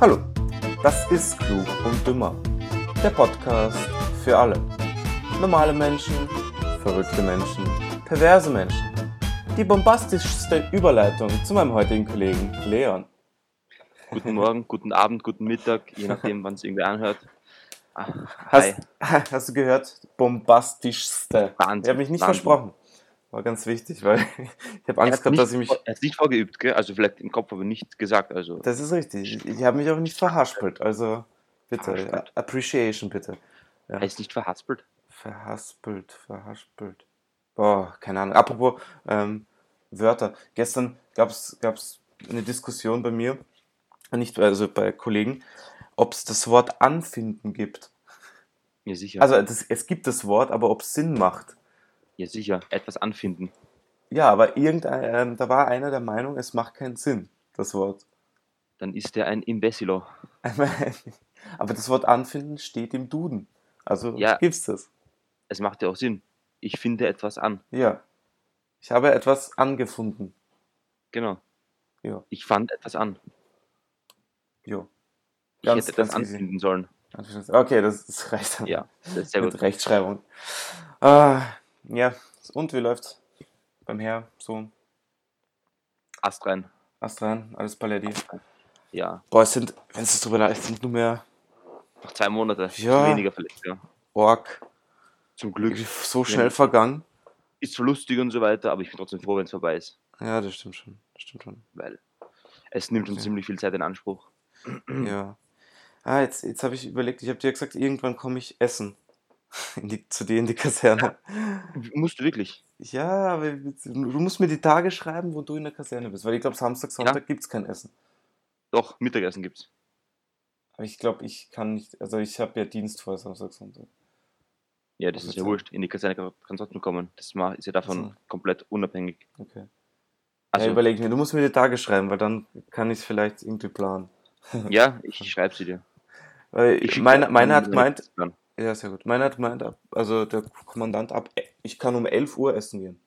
Hallo, das ist Klug und Dümmer. Der Podcast für alle. Normale Menschen, verrückte Menschen, perverse Menschen. Die bombastischste Überleitung zu meinem heutigen Kollegen Leon. Guten Morgen, guten Abend, guten Mittag, je nachdem, wann es irgendwie anhört. Ah, Hast, hi. hast du gehört? Bombastischste. Wahnsinn, Ich habe mich nicht Wahnsinn. versprochen. War ganz wichtig, weil ich habe Angst gehabt, nicht, dass ich mich. er hat nicht vorgeübt, gell? also vielleicht im Kopf, aber nicht gesagt. Also Das ist richtig. Ich, habe mich auch nicht verhaspelt. Also bitte, Verhaspelt. Appreciation bitte. er ist nicht verhaspelt. Verhaspelt, verhaspelt. Boah, keine Ahnung. Apropos ähm, Wörter. Gestern gab es eine Diskussion bei mir, nicht also bei Kollegen, ob es das Wort anfinden gibt. Ja, sicher. Also das, es gibt das Wort, aber ob es Sinn macht. Ja, sicher. Etwas anfinden. Ja, aber irgendein, ähm, da war einer der Meinung, es macht keinen Sinn, das Wort. Dann ist er ein Imbecilo. Aber das Wort anfinden steht im Duden. Also Ja. gibt's das. Es macht ja auch Sinn. Ich finde etwas an. Ja. Ich habe etwas angefunden. Genau. Ja. Ich fand etwas an. Jo. Ich Ganz- hätte easy. anfinden sollen. Okay, das, das reicht dann. Ja, das ist sehr Mit gut. Rechtschreibung. Ah, ja, und wie läuft's beim Herr? So, Ast rein. Astran, alles Paletti. Ja, Boah, es sind, wenn es drüber leid, es sind nur mehr noch zwei Monate. Ja. Weniger vielleicht, ja. Org. Zum Glück. So schnell vergangen. Ist zwar lustig und so weiter, aber ich bin trotzdem froh, wenn es vorbei ist. Ja, das stimmt schon. Das stimmt schon. Weil es nimmt schon Okay. ziemlich viel Zeit in Anspruch. Ja. Ah, jetzt, jetzt habe ich überlegt, ich habe dir gesagt, irgendwann komme ich essen. In die, zu dir in die Kaserne. Musst du wirklich? Ja, aber du musst mir die Tage schreiben, wo du in der Kaserne bist. Weil ich glaube, Samstag, Sonntag gibt's kein Essen. Doch, Mittagessen gibt's. Aber ich glaube, ich kann nicht, also ich habe ja Dienst vor Samstag, Sonntag. Ja, das ist ja wurscht. In die Kaserne kann kann trotzdem kommen. Das ist ja davon So. komplett unabhängig. Okay. Also, ja, überleg mir, du musst mir die Tage schreiben, weil dann kann ich es vielleicht irgendwie planen. ja, ich schreibe sie dir. Weil Ich meine, meine hat gemeint. Ja, sehr gut. Meine hat gemeint, also der Kommandant ab, ich kann um 11 Uhr essen gehen.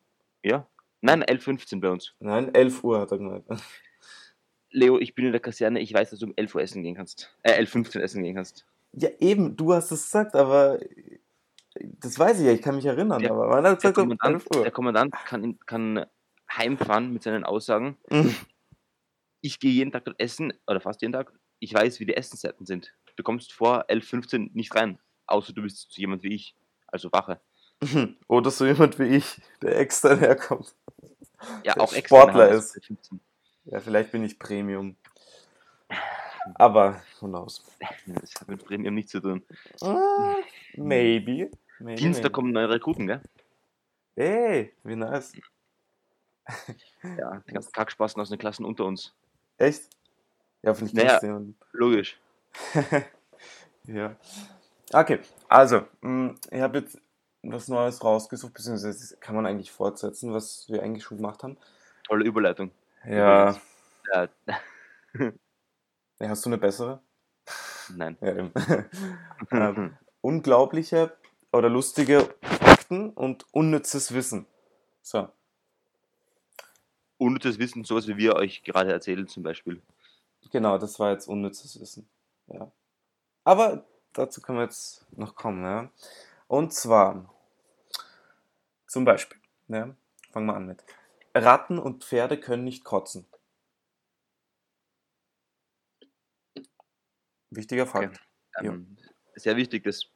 Ja? Nein, 11.15 bei uns. Nein, 11 Uhr hat er gemeint. Leo, ich bin in der Kaserne. Ich weiß, dass du um 11 Uhr essen gehen kannst. Äh, 11.15 Uhr essen gehen kannst. Ja, eben, du hast es gesagt, aber das weiß ich ja, ich kann mich erinnern, Der- aber man hat Der gesagt um Kommandant, 11 Uhr. der Kommandant kann, kann heimfahren mit seinen Aussagen. Mhm. Ich gehe jeden Tag dort essen, oder fast jeden Tag. Ich weiß, wie die Essenszeiten sind. Du kommst vor 11.15 Uhr nicht rein. Außer du bist so jemand wie ich. Also Wache. Oder so jemand wie ich, der extra herkommt. Ja, Der auch. Sportler ist. 11.15 Ja, vielleicht bin ich Premium. Aber, who knows? Das hat mit Premium nichts zu tun. Ah, maybe. maybe Dienstag kommen neue Rekruten, gell? Ey, wie nice. Ja, die ganzen Kackspaßen aus den Klassen unter uns. Echt? Ja, hoffentlich Naja. Logisch. Ja. Okay, also, mh, ich habe jetzt was Neues rausgesucht, beziehungsweise kann man eigentlich fortsetzen, was wir eigentlich schon gemacht haben. Tolle Überleitung. Ja. Ja, ja hast du eine bessere? nein. Ja, eben. ähm, unglaubliche oder lustige Fakten und unnützes Wissen. So. Unnützes Wissen, sowas wie wir euch gerade erzählen zum Beispiel. Genau, das war jetzt unnützes Wissen. Ja. Aber dazu können wir jetzt noch kommen, ja. Und zwar, zum Beispiel, ja, fangen wir an mit. Ratten und Pferde können nicht kotzen. Wichtiger Fakt. Ähm, Sehr wichtig, das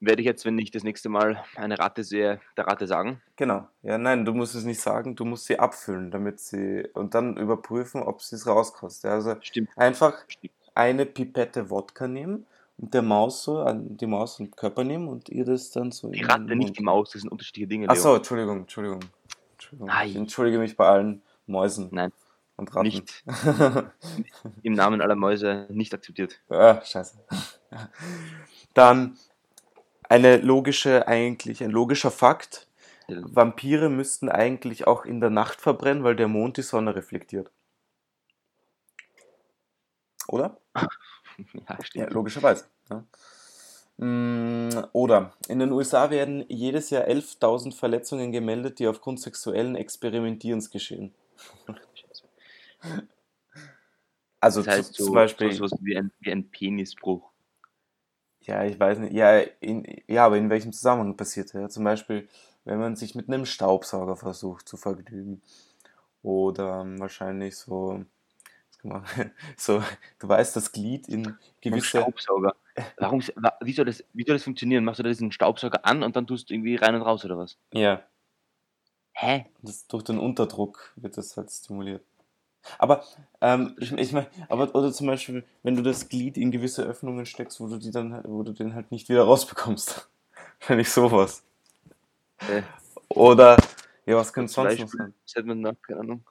werde ich jetzt, wenn ich das nächste Mal eine Ratte sehe, der Ratte sagen. Genau. Ja, nein, du musst es nicht sagen, du musst sie abfüllen, damit sie und dann überprüfen, ob sie es rauskostet. Ja, Also Stimmt. einfach Stimmt. eine Pipette Wodka nehmen und der Maus so an die Maus und Körper nehmen und ihr das dann so Die Ratte, nicht die Maus, das sind unterschiedliche Dinge. Ach Leo. so, Entschuldigung, Entschuldigung. Entschuldigung. Ei. Ich entschuldige mich bei allen Mäusen Nein, und Ratten. nicht. Im Namen aller Mäuse nicht akzeptiert. ah, scheiße. Dann eine logische, eigentlich ein logischer Fakt. Vampire müssten eigentlich auch in der Nacht verbrennen, weil der Mond die Sonne reflektiert. Oder? Ja, Ja, stimmt. logischerweise. Ja. Mm, Oder in den USA werden jedes Jahr 11.000 Verletzungen gemeldet, die aufgrund sexuellen Experimentierens geschehen. Also Das heißt, so, zum Beispiel, so, sowas wie ein, wie ein Penisbruch. ja, ich weiß nicht, ja, in, ja, aber in welchem Zusammenhang passiert ja? Zum Beispiel, wenn man sich mit einem Staubsauger versucht zu vergnügen. Oder ähm, wahrscheinlich so, so, du weißt, das Glied in gewisse, Staubsauger. Warum, wa- wie, soll das, wie soll das funktionieren? Machst du da diesen Staubsauger an und dann tust du irgendwie rein und raus oder was? ja, Hä? das, durch den Unterdruck wird das halt stimuliert. Aber, ähm, ich, ich meine, aber, oder zum Beispiel, wenn du das Glied in gewisse Öffnungen steckst, wo du die dann, wo du den halt nicht wieder rausbekommst. Wahrscheinlich sowas. Äh, Oder, ja, was könnte sonst noch sein? was hätte man da? Keine Ahnung.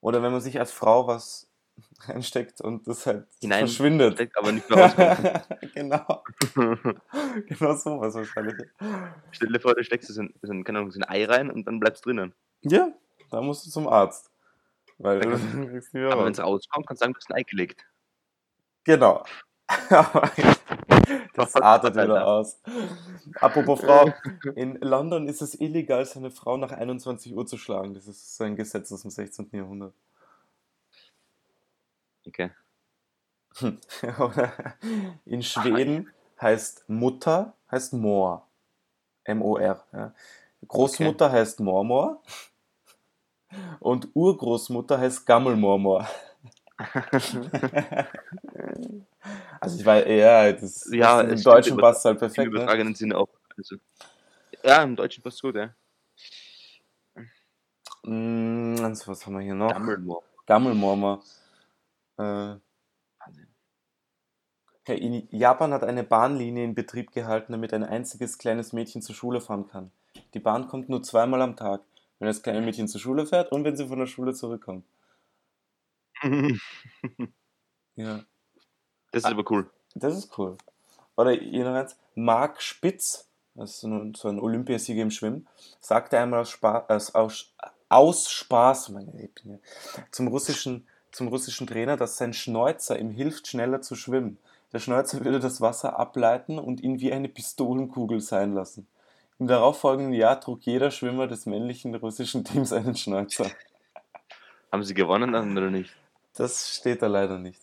Oder wenn man sich als Frau was reinsteckt und das halt Hinein verschwindet. steckt, aber nicht mehr rauskommt. genau, genau sowas wahrscheinlich. Stell dir vor, du steckst so ein, so ein, keine Ahnung, so ein Ei rein und dann bleibst drinnen. Ja, da musst du zum Arzt. Weil du kriegst wieder Aber wenn es rauskommt, kannst du sagen, du hast ein Ei gelegt. Genau. Das Was, artet wieder aus. Apropos Frau, in London ist es illegal, seine Frau nach 21 Uhr zu schlagen. Das ist so ein Gesetz aus dem 16. Jahrhundert. Okay. In Schweden heißt Mutter heißt Mor. M-O-R. Ja. Großmutter heißt Mormor. Und Urgroßmutter heißt Gammelmormor. also ich weiß, ja, das, Ja, das im Deutschen passt halt Im perfekt. Ne? übertragenen Sinne auch. Also, ja, im Deutschen passt gut, ja. Mm, also was haben wir hier noch? Dumbledore. Gammelmormor. Äh, Wahnsinn. Okay, in Japan hat eine Bahnlinie in Betrieb gehalten, damit ein einziges kleines Mädchen zur Schule fahren kann. Die Bahn kommt nur zweimal am Tag, wenn das kleine Mädchen zur Schule fährt und wenn sie von der Schule zurückkommt. Ja, Das ist aber cool. das ist cool. Oder eins, Marc Spitz, das ist so ein, Olympiasieger im Schwimmen, sagte einmal aus, Spa aus, aus, Spaß meine, ja, zum, russischen, zum russischen Trainer, dass sein Schnäuzer ihm hilft, schneller zu schwimmen. Der Schnäuzer würde das Wasser ableiten und ihn wie eine Pistolenkugel sein lassen. Im darauffolgenden Jahr trug jeder Schwimmer des männlichen russischen Teams einen Schnäuzer. Haben sie gewonnen dann oder nicht? Das steht da leider nicht.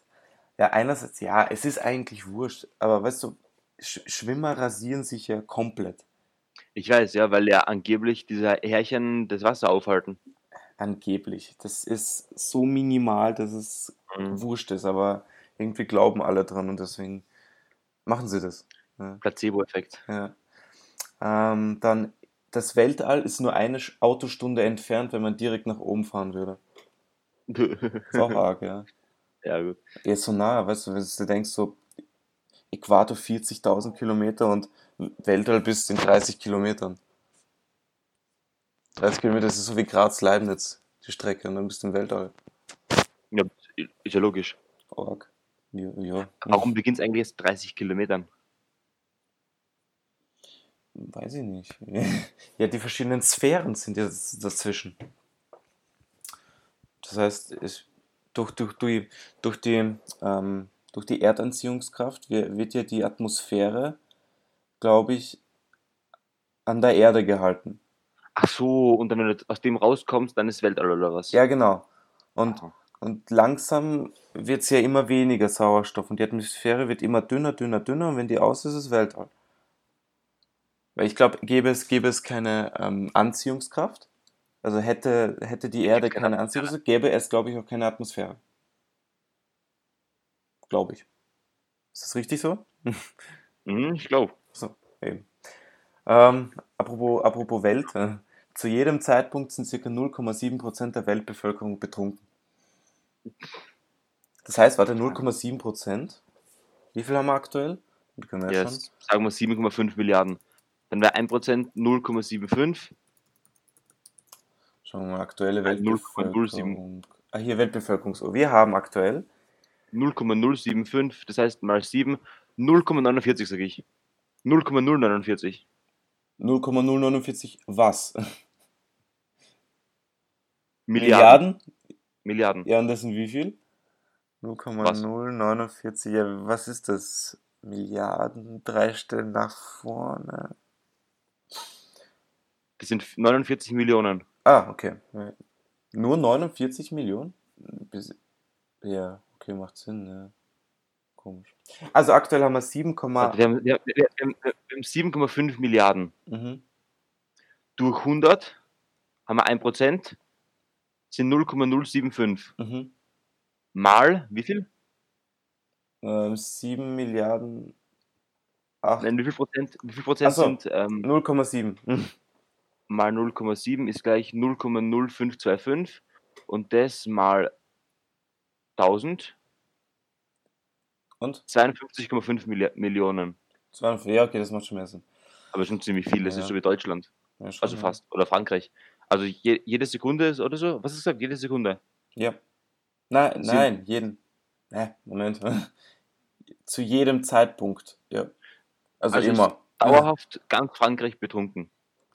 Ja, einerseits, ja, es ist eigentlich wurscht, aber weißt du, Sch Schwimmer rasieren sich ja komplett. Ich weiß, ja, weil ja angeblich diese Härchen das Wasser aufhalten. Angeblich. Das ist so minimal, dass es Mhm. wurscht ist, aber irgendwie glauben alle dran und deswegen machen sie das. Ja. Placebo-Effekt. Ja. Ähm, dann, das Weltall ist nur eine Autostunde entfernt, wenn man direkt nach oben fahren würde. Ist auch arg, ja. ja, gut. Ja, so nah, weißt du, wenn du denkst, so Äquator 40.000 Kilometer und Weltall bis in 30 Kilometern. 30 Kilometer das ist so wie Graz-Leibniz, die Strecke, und dann bist du im Weltall. Ja, ist ja logisch. Arg. Ja, ja. Warum beginnt es eigentlich erst 30 Kilometern? Weiß ich nicht. Ja, die verschiedenen Sphären sind ja dazwischen. Das heißt, es, durch, durch, durch, durch, die, ähm, durch die Erdanziehungskraft wi- wird ja die Atmosphäre, glaube ich, an der Erde gehalten. Ach so, und dann, wenn du aus dem rauskommst, dann ist Weltall oder was? Ja, genau. Und, Aha. und langsam wird es ja immer weniger Sauerstoff und die Atmosphäre wird immer dünner, dünner, dünner und wenn die aus ist, ist Weltall. Weil ich glaube, gäbe es, gäbe es keine ähm, Anziehungskraft, also hätte, hätte die Erde keine keine Anziehungskraft, gäbe es, glaube ich, auch keine Atmosphäre. Glaube ich. Ist das richtig so? Mhm, ich glaube. So, eben. Ähm, apropos, apropos Welt, äh, zu jedem Zeitpunkt sind ca. 0,7% der Weltbevölkerung betrunken. Das heißt, warte, 0,7%? Wie viel haben wir aktuell? Wir schon. sagen wir 7,5 Milliarden. Dann wäre 1% 0,75. Schauen wir mal, aktuelle Nein, 0,07. Weltbevölkerung. Ah, hier Weltbevölkerung. So, wir haben aktuell 0,075, das heißt mal 7, 0,49 sage ich. 0,049. 0,049 was? Milliarden. Milliarden. Ja, und das sind wie viel? 0,049, ja, was ist das? Milliarden, drei Stellen nach vorne. Das sind 49 Millionen. Ah, okay. Nur 49 Millionen? Ja, Okay, macht Sinn, ja. Komisch. Also aktuell haben wir 7, Also wir haben, wir, haben- haben 7,5 Milliarden. mhm. Durch 100 haben wir 1%, sind 0,075. Mhm. Mal, wie viel? Ähm, 7 Milliarden. Ach, Nein, wie viel Prozent, wie viel Prozent so. sind ähm, 0,7. Mhm. mal 0,7 ist gleich 0,0525 und das mal 1000, Und? 52,5 Milli Millionen. 2, ja, okay, das macht schon mehr Sinn. Aber schon ziemlich viel, das Ja. ist so wie Deutschland. Ja, schon, Also fast. Oder Frankreich. Also je, jede Sekunde ist oder so? Was hast du gesagt? Jede Sekunde. Ja. Nein, nein, jeden. Ne, Moment. Zu jedem Zeitpunkt. Ja. Also, Also immer. Dauerhaft ganz Frankreich betrunken.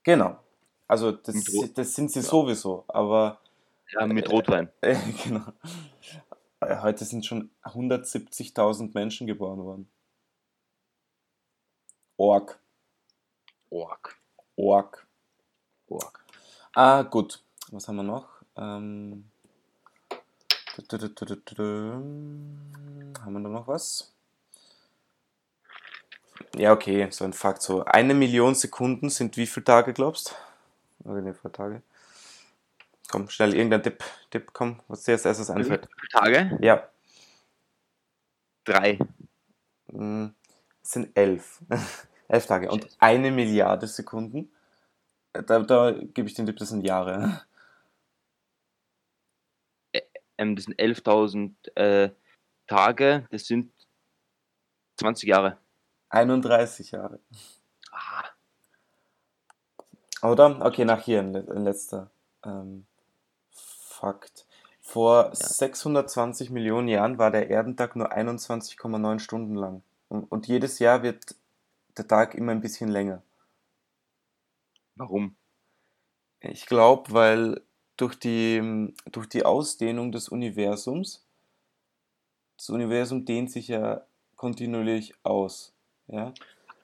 Genau. Also das, das sind sie Ja. sowieso, aber Ja, mit Rotwein. äh, genau. Heute sind schon 170.000 Menschen geboren worden. Org. Org. Org. Org. Ah, gut. Was haben wir noch? Ähm. Haben wir da noch was? Ja, okay, so ein Fakt. So eine Million Sekunden sind wie viele Tage, glaubst du? Oder nee, für Tage? Komm, schnell, irgendein Tipp. Tipp, komm, was dir als erstes einfällt. Tage? Ja, Drei. mm, es sind elf. elf Tage. Und eine Milliarde Sekunden. Da, da gebe ich den Tipp, das sind Jahre. Ähm, das sind 11.000 äh, Tage. Das sind 20 Jahre. 31 Jahre. Ah, Oder? Okay, nach hier ein letzter ähm, Fakt. Vor 620 Millionen Jahren war der Erdentag nur 21,9 Stunden lang. Und, und jedes Jahr wird der Tag immer ein bisschen länger. warum? Ich glaube, weil durch die, durch die Ausdehnung des Universums, das Universum dehnt sich ja kontinuierlich aus. Ja?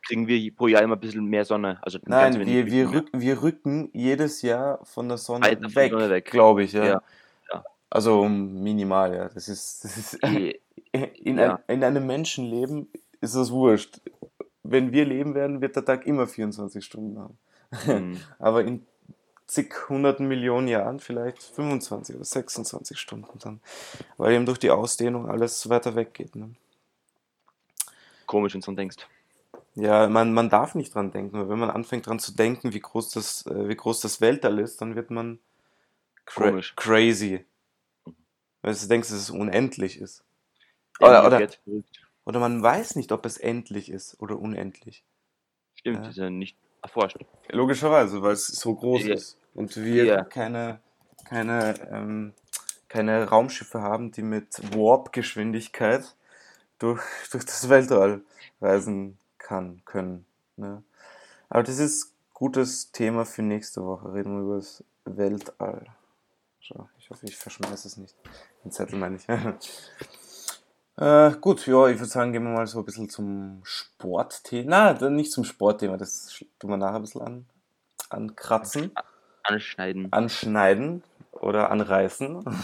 Kriegen wir pro Jahr immer ein bisschen mehr Sonne? Also Nein, wir, wir, rück, wir rücken jedes Jahr von der Sonne der weg, weg. glaube ich. Ja. Ja, ja. Also minimal, ja. Das ist, das ist in, Ja. ein, in einem Menschenleben ist das wurscht. Wenn wir leben werden, wird der Tag immer 24 Stunden haben. hm, Aber in zig hunderten Millionen Jahren vielleicht 25 oder 26 Stunden dann. Weil eben durch die Ausdehnung alles weiter weggeht. Ne? komisch, wenn du dran denkst. Ja, man, man darf nicht dran denken, weil wenn man anfängt dran zu denken, wie groß das, äh, wie groß das Weltall ist, dann wird man cra Komisch. crazy. Weil du denkst, dass es unendlich ist. Der Oder, oder, verrückt. oder man weiß nicht, ob es endlich ist oder unendlich. Stimmt, Ja. ist ja nicht erforscht. Logischerweise, weil es so groß Ja. ist. Und wir Ja. keine, keine, ähm, keine Raumschiffe haben, die mit Warp-Geschwindigkeit durch, durch das Weltall reisen kann, können. Ne? Aber das ist gutes Thema für nächste Woche. Reden wir über das Weltall. So, ich hoffe, ich verschmeiße es nicht. Den Zettel meine ich. Äh, gut, ja, ich würde sagen, gehen wir mal so ein bisschen zum Sportthema. Na, dann nicht zum Sportthema, das tun wir nachher ein bisschen an, ankratzen, Anschneiden. anschneiden oder anreißen. Kann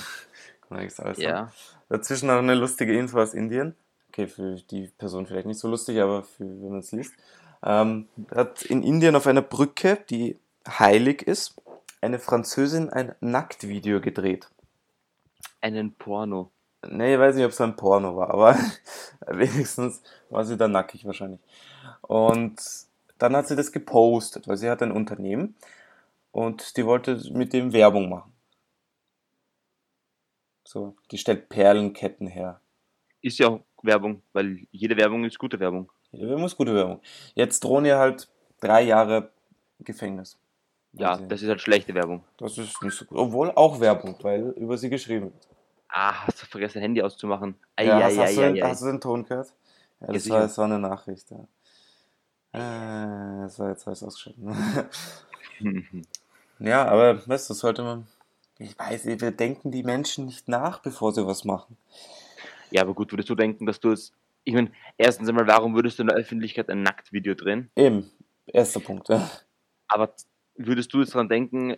man alles. Ja. Dazwischen noch eine lustige Info aus Indien. Okay, für die Person vielleicht nicht so lustig, aber für, wenn man es liest. Ähm, hat in Indien auf einer Brücke, die heilig ist, eine Französin ein Nacktvideo gedreht. Einen Porno. Nee, ich weiß nicht, ob es ein Porno war, aber wenigstens war sie da nackig wahrscheinlich. Und dann hat sie das gepostet, weil sie hat ein Unternehmen und die wollte mit dem Werbung machen. So, die stellt Perlenketten her. Ist ja Werbung, weil jede Werbung ist gute Werbung. Ja, Werbung ist gute Werbung. Jetzt drohen ihr halt drei Jahre Gefängnis. Ja, sie- das ist halt schlechte Werbung. das ist nicht so gut. Obwohl auch Werbung, weil über sie geschrieben wird. Ah, hast du vergessen, dein Handy auszumachen. Ei, Ja, ei, hast, hast, du, hast du den Ton gehört? Ja, das, war, das war eine Nachricht, ja. Äh, so, jetzt habe ich es ausgeschaltet. ja, aber weißt du, sollte man. Ich weiß, nicht, wir denken die Menschen nicht nach, bevor sie was machen. Ja, aber gut, würdest du denken, dass du es. Ich meine, erstens einmal, warum würdest du in der Öffentlichkeit ein Nacktvideo drehen? Eben, erster Punkt. Ja. Aber würdest du jetzt dran denken,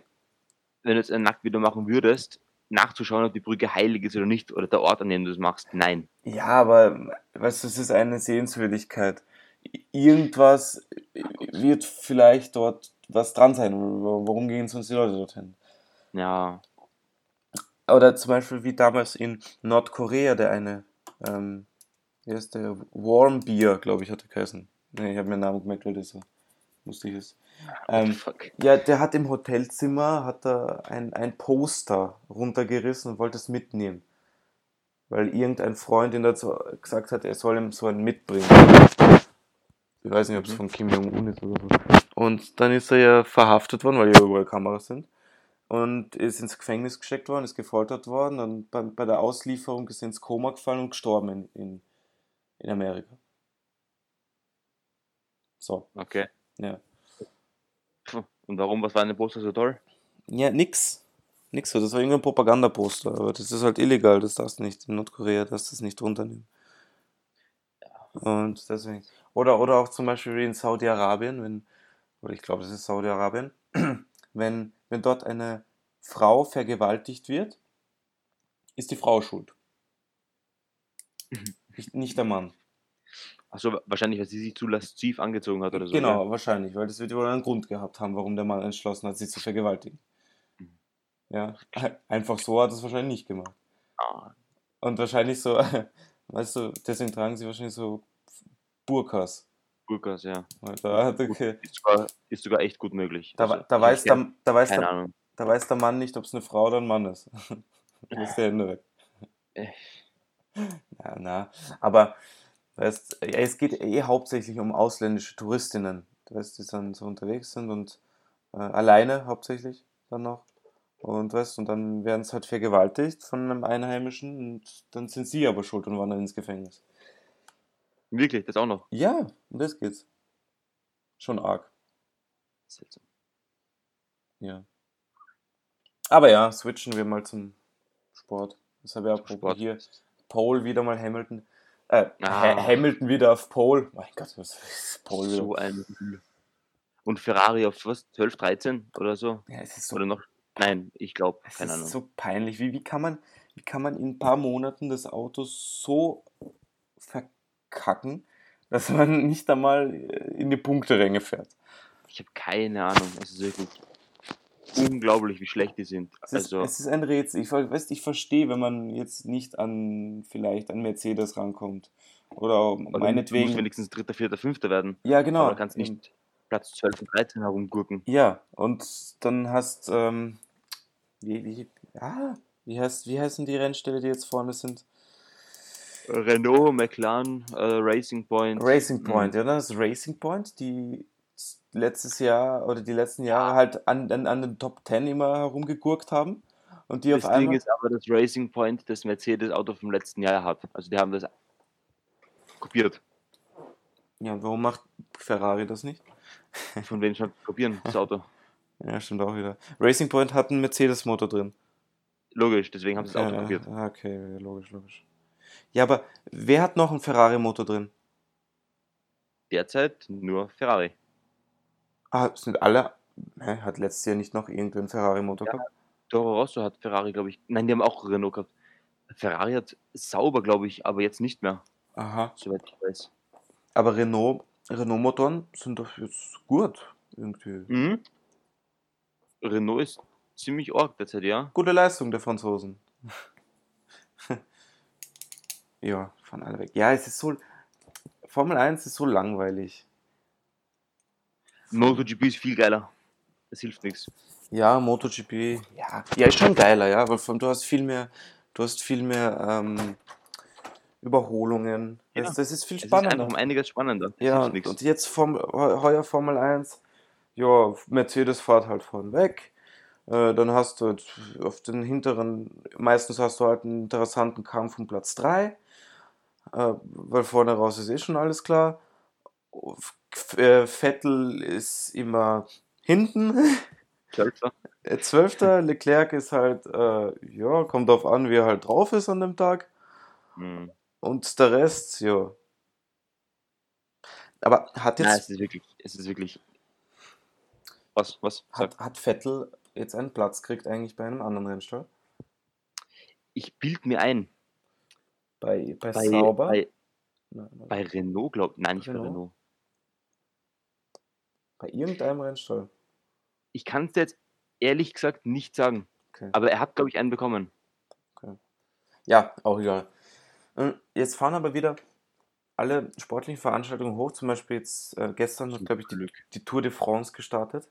wenn du jetzt ein Nacktvideo machen würdest, nachzuschauen, ob die Brücke heilig ist oder nicht, oder der Ort, an dem du es machst. Nein. Ja, aber weißt du, es ist eine Sehenswürdigkeit. Irgendwas wird vielleicht dort was dran sein. Warum gehen sonst die Leute dorthin? Ja. Oder zum Beispiel wie damals in Nordkorea der eine, ähm, wie heißt der? Warm Beer, glaube ich, hat er geheißen. Ne, ich habe mir den Namen gemerkt, weil das so lustig ist. Ähm, ja, der hat im Hotelzimmer hat er ein, ein Poster runtergerissen und wollte es mitnehmen. Weil irgendein Freund ihn dazu gesagt hat, er soll ihm so einen mitbringen. Ich weiß nicht, ob es Mhm. von Kim Jong-un ist oder so. Und dann ist er ja verhaftet worden, weil ja überall Kameras sind. Und ist ins Gefängnis gesteckt worden, ist gefoltert worden und bei, bei der Auslieferung ist er ins Koma gefallen und gestorben in, in, in Amerika. So, Okay. ja. Und warum? Was war dem Poster so toll? Ja, nix. Nix so. Das war irgendein Propagandaposter, aber das ist halt illegal, das darfst du nicht. In Nordkorea darfst du das nicht runternehmen. Und deswegen. Oder, oder auch zum Beispiel wie in Saudi-Arabien, wenn, oder ich glaube, das ist Saudi-Arabien, wenn, wenn dort eine Frau vergewaltigt wird, ist die Frau schuld. Nicht, nicht der Mann. Achso, wahrscheinlich, weil sie sich zu lasziv angezogen hat oder so. genau, Ja? wahrscheinlich, weil das wird wohl einen Grund gehabt haben, warum der Mann entschlossen hat, sie zu vergewaltigen. Mhm. Ja, einfach so hat er es wahrscheinlich nicht gemacht. Ah, Und wahrscheinlich so, weißt du, deswegen tragen sie wahrscheinlich so Burkas. Burkas, ja. Da, okay. Ist sogar, ist sogar echt gut möglich. da, Also, da, weiß der, da, weiß der, da weiß der Mann nicht, ob es eine Frau oder ein Mann ist. Das ist der Hände weg. Ja, na, aber weißt, es geht eh hauptsächlich um ausländische Touristinnen, weißt, die dann so unterwegs sind und äh, alleine hauptsächlich dann noch. Und weißt, und dann werden sie halt vergewaltigt von einem Einheimischen und dann sind sie aber schuld und wandern ins Gefängnis. Wirklich, das auch noch. Ja, um das geht's. Schon arg, Seltsam. ja. Aber ja, switchen wir mal zum Sport. Das habe ich auch Sport. hier. Pole wieder mal Hamilton. Äh, Ah. Ha Hamilton wieder auf Pole. Mein Gott, was ist Pole wieder? So ein. Und Ferrari auf was? 12, 13 oder so? Ja, es ist so, Oder noch? Nein, ich glaube, es keine ist Ahnung. so peinlich. Wie, wie, kann man, wie kann man in ein paar Monaten das Auto so verkacken, dass man nicht einmal äh, in die Punkteränge fährt? Ich habe keine Ahnung. Es ist wirklich unglaublich, wie schlecht die sind. Es ist, Also, es ist ein Rätsel. Ich, weißt, ich verstehe, wenn man jetzt nicht an vielleicht an Mercedes rankommt. Oder aber Du musst meinetwegen. wenigstens Dritter, Vierter, Fünfter werden. Ja, genau. Aber du kannst nicht Platz 12 und 13 herumgurken. Ja, und dann hast, ähm, wie, wie, ja, wie, heißt, wie heißen die Rennställe, die jetzt vorne sind? Renault, McLaren, äh, Racing Point. Racing Point, Mhm. ja, das ist Racing Point, die letztes Jahr oder die letzten Jahre halt an, an, an den Top 10 immer herumgegurkt haben. Und die Das auf Ding einmal. ist aber, dass Racing Point das Mercedes-Auto vom letzten Jahr hat. Also die haben das kopiert. Ja, warum macht Ferrari das nicht? Von wem schon kopieren, das Auto. Ja, stimmt auch wieder. Racing Point hat einen Mercedes-Motor drin. Logisch, deswegen haben sie das Auto Ja, kopiert. ah, okay, logisch, logisch. Ja, aber wer hat noch einen Ferrari-Motor drin? Derzeit nur Ferrari. Ah, sind alle. Hä, hat letztes Jahr nicht noch irgendwer einen Ferrari-Motor Ja. gehabt? Toro Rosso hat Ferrari, glaube ich. Nein, die haben auch Renault gehabt. Ferrari hat sauber, glaube ich, aber jetzt nicht mehr, Aha. soweit ich weiß. Aber Renault, Renault-Motoren sind doch jetzt gut. Irgendwie. Mhm. Renault ist ziemlich arg derzeit, ja. Gute Leistung der Franzosen. ja, fahren alle weg. Ja, es ist so. Formel 1 ist so langweilig. MotoGP ist viel geiler. Das hilft nichts. Ja, MotoGP, ja, ja, ist schon geiler, ja, weil du hast viel mehr, du hast viel mehr ähm, Überholungen. Ja, das, das ist viel Es ist spannender. einfach um einiges spannender. Das Ja, und, und jetzt heu- heuer Formel 1, ja, Mercedes fährt halt vorn weg. Äh, dann hast du auf den hinteren, meistens hast du halt einen interessanten Kampf um Platz 3, äh, weil vorne raus ist eh schon alles klar. Äh, Vettel ist immer hinten. Zwölfter. Äh, Zwölfter, Leclerc ist halt, äh, ja, kommt drauf an, wie er halt drauf ist an dem Tag. Hm. Und der Rest, ja. Aber hat Nein, jetzt, es ist wirklich, es ist wirklich. Was, was? Hat, hat Vettel jetzt einen Platz gekriegt eigentlich bei einem anderen Rennstall? ich bild mir ein, Bei, bei, bei, Sauber? bei, Nein, bei Renault, glaube nein, nicht bei Renault? Renault. bei irgendeinem Rennstall. Ich kann es jetzt ehrlich gesagt nicht sagen, Okay. aber er hat, glaube ich, einen bekommen. Ja, auch egal. Ähm, Jetzt fahren aber wieder alle sportlichen Veranstaltungen hoch. Zum Beispiel jetzt äh, gestern hat, glaube ich, die, die Tour de France gestartet.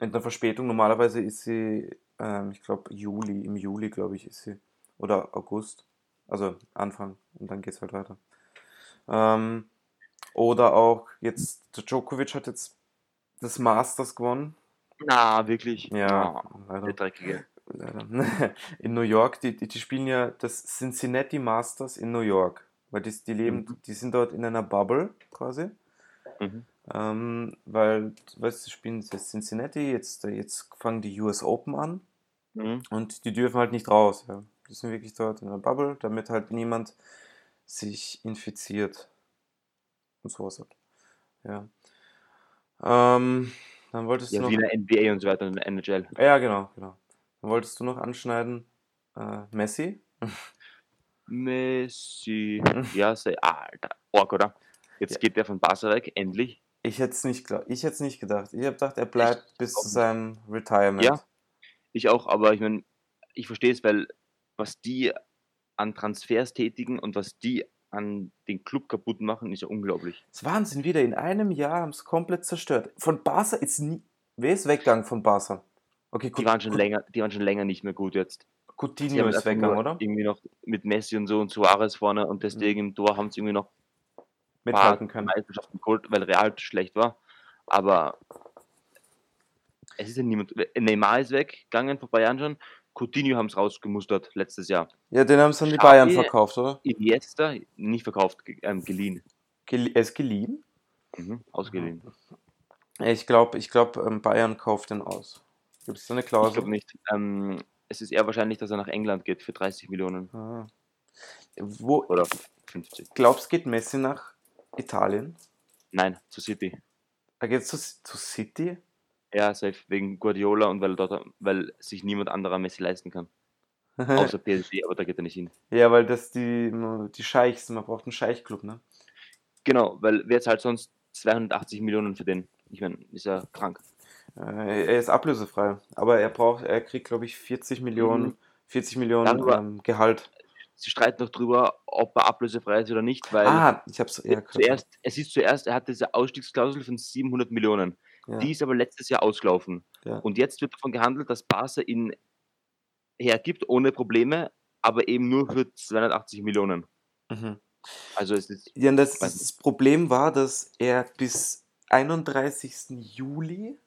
Mit einer Verspätung. Normalerweise ist sie, ähm, ich glaube, Juli, im Juli, glaube ich, ist sie. Oder August. Also Anfang. Und dann geht es halt weiter. Ähm, oder auch jetzt, der Djokovic hat jetzt das Masters gewonnen. Na, wirklich. Ja, Oh, leider. der Dreckige. leider. in New York, die, die, die spielen ja das Cincinnati Masters in New York. Weil die, die leben, Mhm. die sind dort in einer Bubble quasi. Mhm. Ähm, weil, du weißt, sie spielen jetzt Cincinnati, jetzt, jetzt fangen die US Open an Mhm. und die dürfen halt nicht raus. Ja. Die sind wirklich dort in einer Bubble, damit halt niemand sich infiziert. Und sowas halt. Ja. Ähm, dann wolltest du Ja, noch. wie in der NBA und so weiter und in der NHL. Ja, genau, genau. Dann wolltest du noch anschneiden, äh, Messi. Messi. Ja, sei, Alter. Org, oder? Jetzt Ja. geht der von Barca weg, endlich. Ich hätte es nicht, gla- ich nicht gedacht. Ich habe gedacht, er bleibt bis auch zu seinem Retirement. Ja. Ich auch, aber ich meine, ich verstehe es, weil was die an Transfers tätigen und was die an den Club kaputt machen, ist ja unglaublich. Das ist Wahnsinn, wieder in einem Jahr haben es komplett zerstört. Von Barca ist nie. Wer ist weggegangen von Barca? Okay, Die Cou- waren schon Cou- länger, die waren schon länger nicht mehr gut jetzt. Coutinho ist weggegangen, oder? Irgendwie noch mit Messi und so und Suarez vorne und deswegen im Tor haben sie irgendwie noch Mithalten können. Meisterschaften geholt, weil Real schlecht war. Aber es ist ja niemand. Neymar ist weggegangen vor ein paar Jahren schon. Coutinho haben es rausgemustert letztes Jahr. Ja, den haben sie an die Bayern verkauft, oder? Iniesta nicht verkauft, ähm, geliehen. Gel er ist geliehen? Mhm, ausgeliehen. Ich glaube, ich glaub, ähm, Bayern kauft den aus. Gibt es so eine Ich Klausel? glaube nicht. Ähm, es ist eher wahrscheinlich, dass er nach England geht für 30 Millionen Ah. Wo, oder 50. glaubst geht Messi nach Italien? Nein, zu City. Er geht zu, zu City? Ja, safe wegen Guardiola und weil dort, weil sich niemand anderer Messi leisten kann. Außer PSG, aber da geht er nicht hin. ja, weil das die, die Scheichs, man braucht einen Scheichclub, ne? Genau, weil wer zahlt sonst 280 Millionen für den? Ich meine, ist ja krank. Äh, er ist ablösefrei, aber er braucht, er kriegt, glaube ich, 40 Millionen, Mhm. 40 Millionen Darüber- ähm, Gehalt. Sie streiten noch drüber, ob er ablösefrei ist oder nicht, weil Ah, ich hab's gehört. zuerst, es ist zuerst, er hat diese Ausstiegsklausel von 700 Millionen. Ja, Die ist aber letztes Jahr ausgelaufen. ja. Und jetzt wird davon gehandelt, dass Barca ihn hergibt ohne Probleme, aber eben nur für 280 Millionen. Mhm. Also es ist Ja, das, das Problem war, dass er bis 31. Juli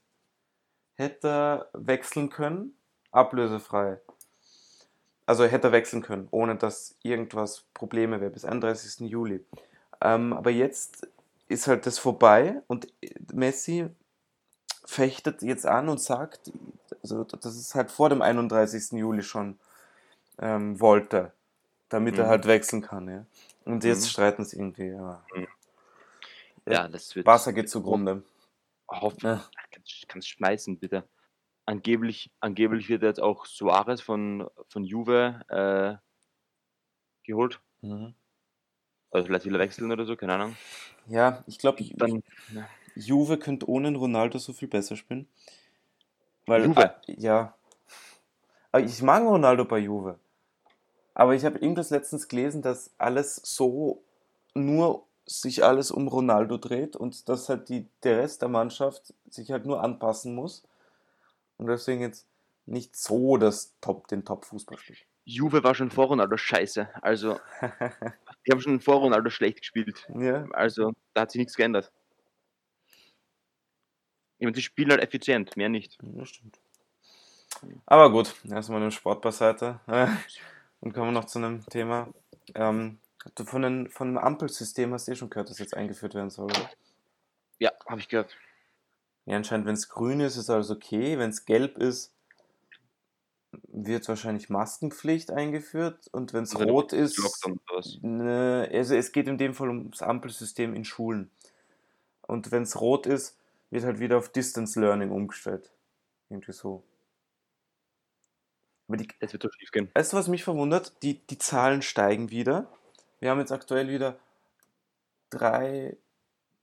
hätte wechseln können, ablösefrei. Also hätte er wechseln können, ohne dass irgendwas Probleme wäre, bis 31. Juli. Ähm, aber jetzt ist halt das vorbei und Messi fechtet jetzt an und sagt, also dass es halt vor dem 31. Juli schon ähm, wollte, damit er Mhm. halt wechseln kann. Ja. Und jetzt Mhm. streiten sie irgendwie. Ja. ja, das wird Barca geht zugrunde. hoffen. Ja. Kannst, kannst schmeißen, bitte. Angeblich, angeblich wird jetzt auch Suarez von, von Juve äh, geholt. Mhm. Oder vielleicht will er wechseln oder so, keine Ahnung. Ja, ich glaube, Dann Juve könnte ohne Ronaldo so viel besser spielen. Weil, Juve? ah, ja. Aber ich mag Ronaldo bei Juve. Aber ich habe irgendwas letztens gelesen, dass alles so nur sich alles um Ronaldo dreht und dass halt die, der Rest der Mannschaft sich halt nur anpassen muss. Und deswegen jetzt nicht so das Top, den Top-Fußball spielt. Juve war schon vor Ronaldo scheiße. Also, die haben schon vor Ronaldo schlecht gespielt. ja, Also, da hat sich nichts geändert. Meine, die spielen halt effizient, mehr nicht. Ja, stimmt. Aber gut, erstmal den Sport beiseite. Und kommen wir noch zu einem Thema. Ähm, du von, den, von dem Ampelsystem hast du eh schon gehört, das jetzt eingeführt werden soll, oder? Ja, habe ich gehört. Ja, anscheinend, wenn es grün ist, ist alles okay. Wenn es gelb ist, wird wahrscheinlich Maskenpflicht eingeführt. Und wenn es Also, rot ist, ne, also es geht in dem Fall ums Ampelsystem in Schulen. Und wenn es rot ist, wird halt wieder auf Distance Learning umgestellt. Irgendwie so. Aber die, Es wird so schief gehen. weißt du, was mich verwundert? Die, die Zahlen steigen wieder. Wir haben jetzt aktuell wieder drei,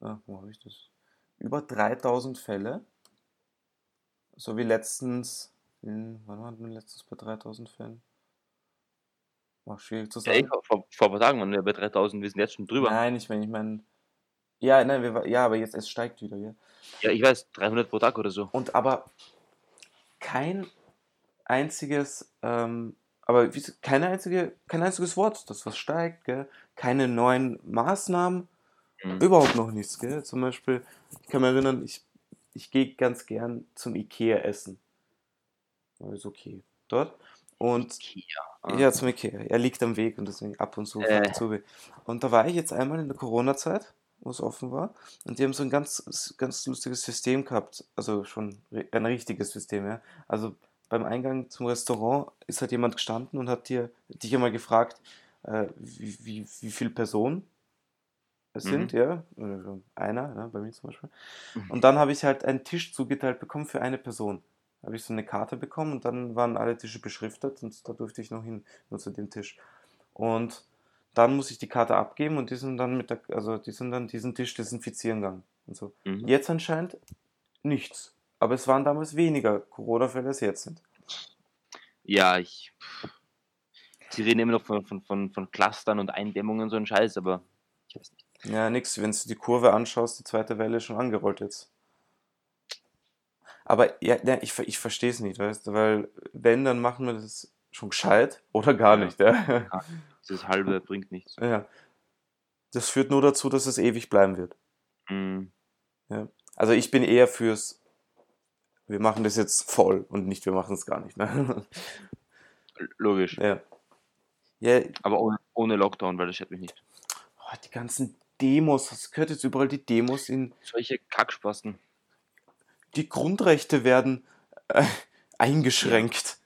ah, wo habe ich das? Über 3000 Fälle. So wie letztens, in, wann waren wir letztens bei 3000 Fällen? War schwierig zu Ja, ich, sagen. vor, vor ein paar Tagen waren wir bei 3000, wir sind jetzt schon drüber. Nein, ich meine, ich meine, ja, nein, wir, ja, aber jetzt, es steigt wieder, ja. Ja, ich weiß, 300 pro Tag oder so. Und aber kein einziges, ähm, aber wie, keine einzige, kein einziges Wort, das was steigt, gell? keine neuen Maßnahmen, Mhm. überhaupt noch nichts. Gell? Zum Beispiel, ich kann mich erinnern, ich, ich gehe ganz gern zum Ikea essen. Ja, Ist okay. Dort. Und Ikea. Ah. ja, zum Ikea. Er liegt am Weg und deswegen ab und zu Äh. zu. Und da war ich jetzt einmal in der Corona-Zeit, wo es offen war. Und die haben so ein ganz, ganz lustiges System gehabt. Also schon ein richtiges System, ja. Also beim Eingang zum Restaurant ist halt jemand gestanden und hat dir, dich einmal gefragt, äh, wie, wie, wie viele Personen es Mhm. sind, ja. Oder so einer, ja, bei mir zum Beispiel. Mhm. Und dann habe ich halt einen Tisch zugeteilt bekommen für eine Person. Habe ich so eine Karte bekommen und dann waren alle Tische beschriftet und da durfte ich noch hin, nur zu dem Tisch. Und dann muss ich die Karte abgeben und die sind dann mit der, also die sind dann diesen Tisch desinfizieren gegangen und so. Mhm. Jetzt anscheinend nichts. Aber es waren damals weniger Corona-Fälle als jetzt sind. Ja, ich. Sie reden immer noch von, von, von, von Clustern und Eindämmungen und so ein Scheiß, aber ich weiß nicht. Ja, nix. Wenn du die Kurve anschaust, die zweite Welle ist schon angerollt jetzt. Aber ja, ich, ich verstehe es nicht, weißt du, weil wenn, dann machen wir das schon gescheit oder gar Ja. nicht, ja. Das halbe bringt nichts. ja. Das führt nur dazu, dass es ewig bleiben wird. Mhm. Also ich bin eher fürs, wir machen das jetzt voll und nicht, wir machen es gar nicht. Ne? Logisch. ja. Ja, Aber ohne, ohne Lockdown, weil das schätzt mich nicht. oh, die ganzen Demos, es gehört jetzt überall die Demos in, Solche Kackspasten. die Grundrechte werden äh, eingeschränkt.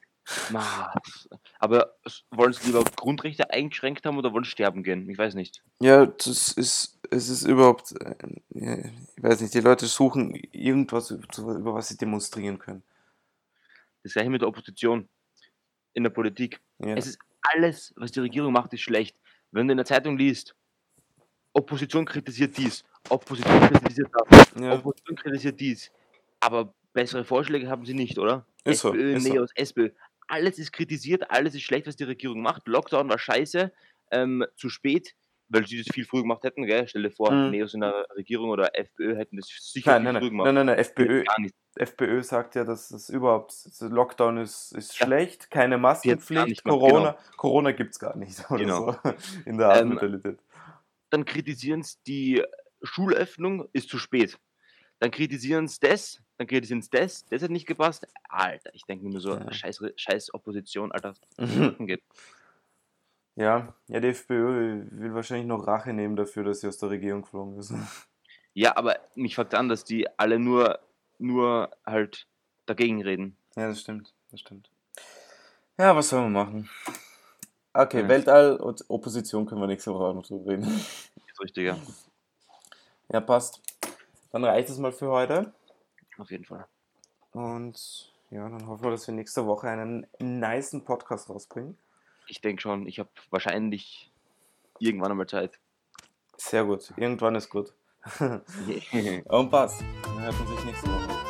Aber wollen sie lieber Grundrechte eingeschränkt haben oder wollen sterben gehen? Ich weiß nicht. Ja, das ist, es ist überhaupt, äh, ich weiß nicht, die Leute suchen irgendwas, über über was sie demonstrieren können. Das gleiche mit der Opposition in der Politik. Ja. Es ist alles, was die Regierung macht, ist schlecht. Wenn du in der Zeitung liest, Opposition kritisiert dies, Opposition kritisiert das, Ja. Opposition kritisiert dies. Aber bessere Vorschläge haben sie nicht, oder? Ist so, SPÖ, ist so. Neos, SPÖ. Alles ist kritisiert, alles ist schlecht, was die Regierung macht. Lockdown war scheiße, ähm, zu spät, weil sie das viel früher gemacht hätten. Gell? Stell dir vor, Mhm. Neos in der Regierung oder FPÖ hätten das sicher Nein, viel nein, früher gemacht. nein, nein, nein, FPÖ. FPÖ sagt ja, dass das überhaupt, Lockdown ist, ist Ja. schlecht, keine Maskenpflicht, nicht gemacht, Corona, Corona gibt es gar nicht. Oder Genau. so, in der Art Ähm, Mentalität. dann kritisieren sie die Schulöffnung ist zu spät. Dann kritisieren sie das, dann kritisieren sie das, das hat nicht gepasst. Alter, ich denke mir nur so, Ja. scheiß, scheiß Opposition, Alter. Geht. Ja, ja, die FPÖ will wahrscheinlich noch Rache nehmen dafür, dass sie aus der Regierung geflogen ist. Ja, aber mich fragt an, dass die alle nur, nur halt dagegen reden. Ja, das stimmt, das stimmt. Ja, was soll man machen? Okay, Ja. Weltall und Opposition können wir nächste Woche auch noch drüber reden. Ist richtig, ja. Ja, passt. Dann reicht es mal für heute. Auf jeden Fall. Und ja, dann hoffen wir, dass wir nächste Woche einen niceen Podcast rausbringen. Ich denke schon, ich habe wahrscheinlich irgendwann einmal Zeit. Sehr gut. Irgendwann ist gut. Und passt. Dann hört man sich nächste Woche.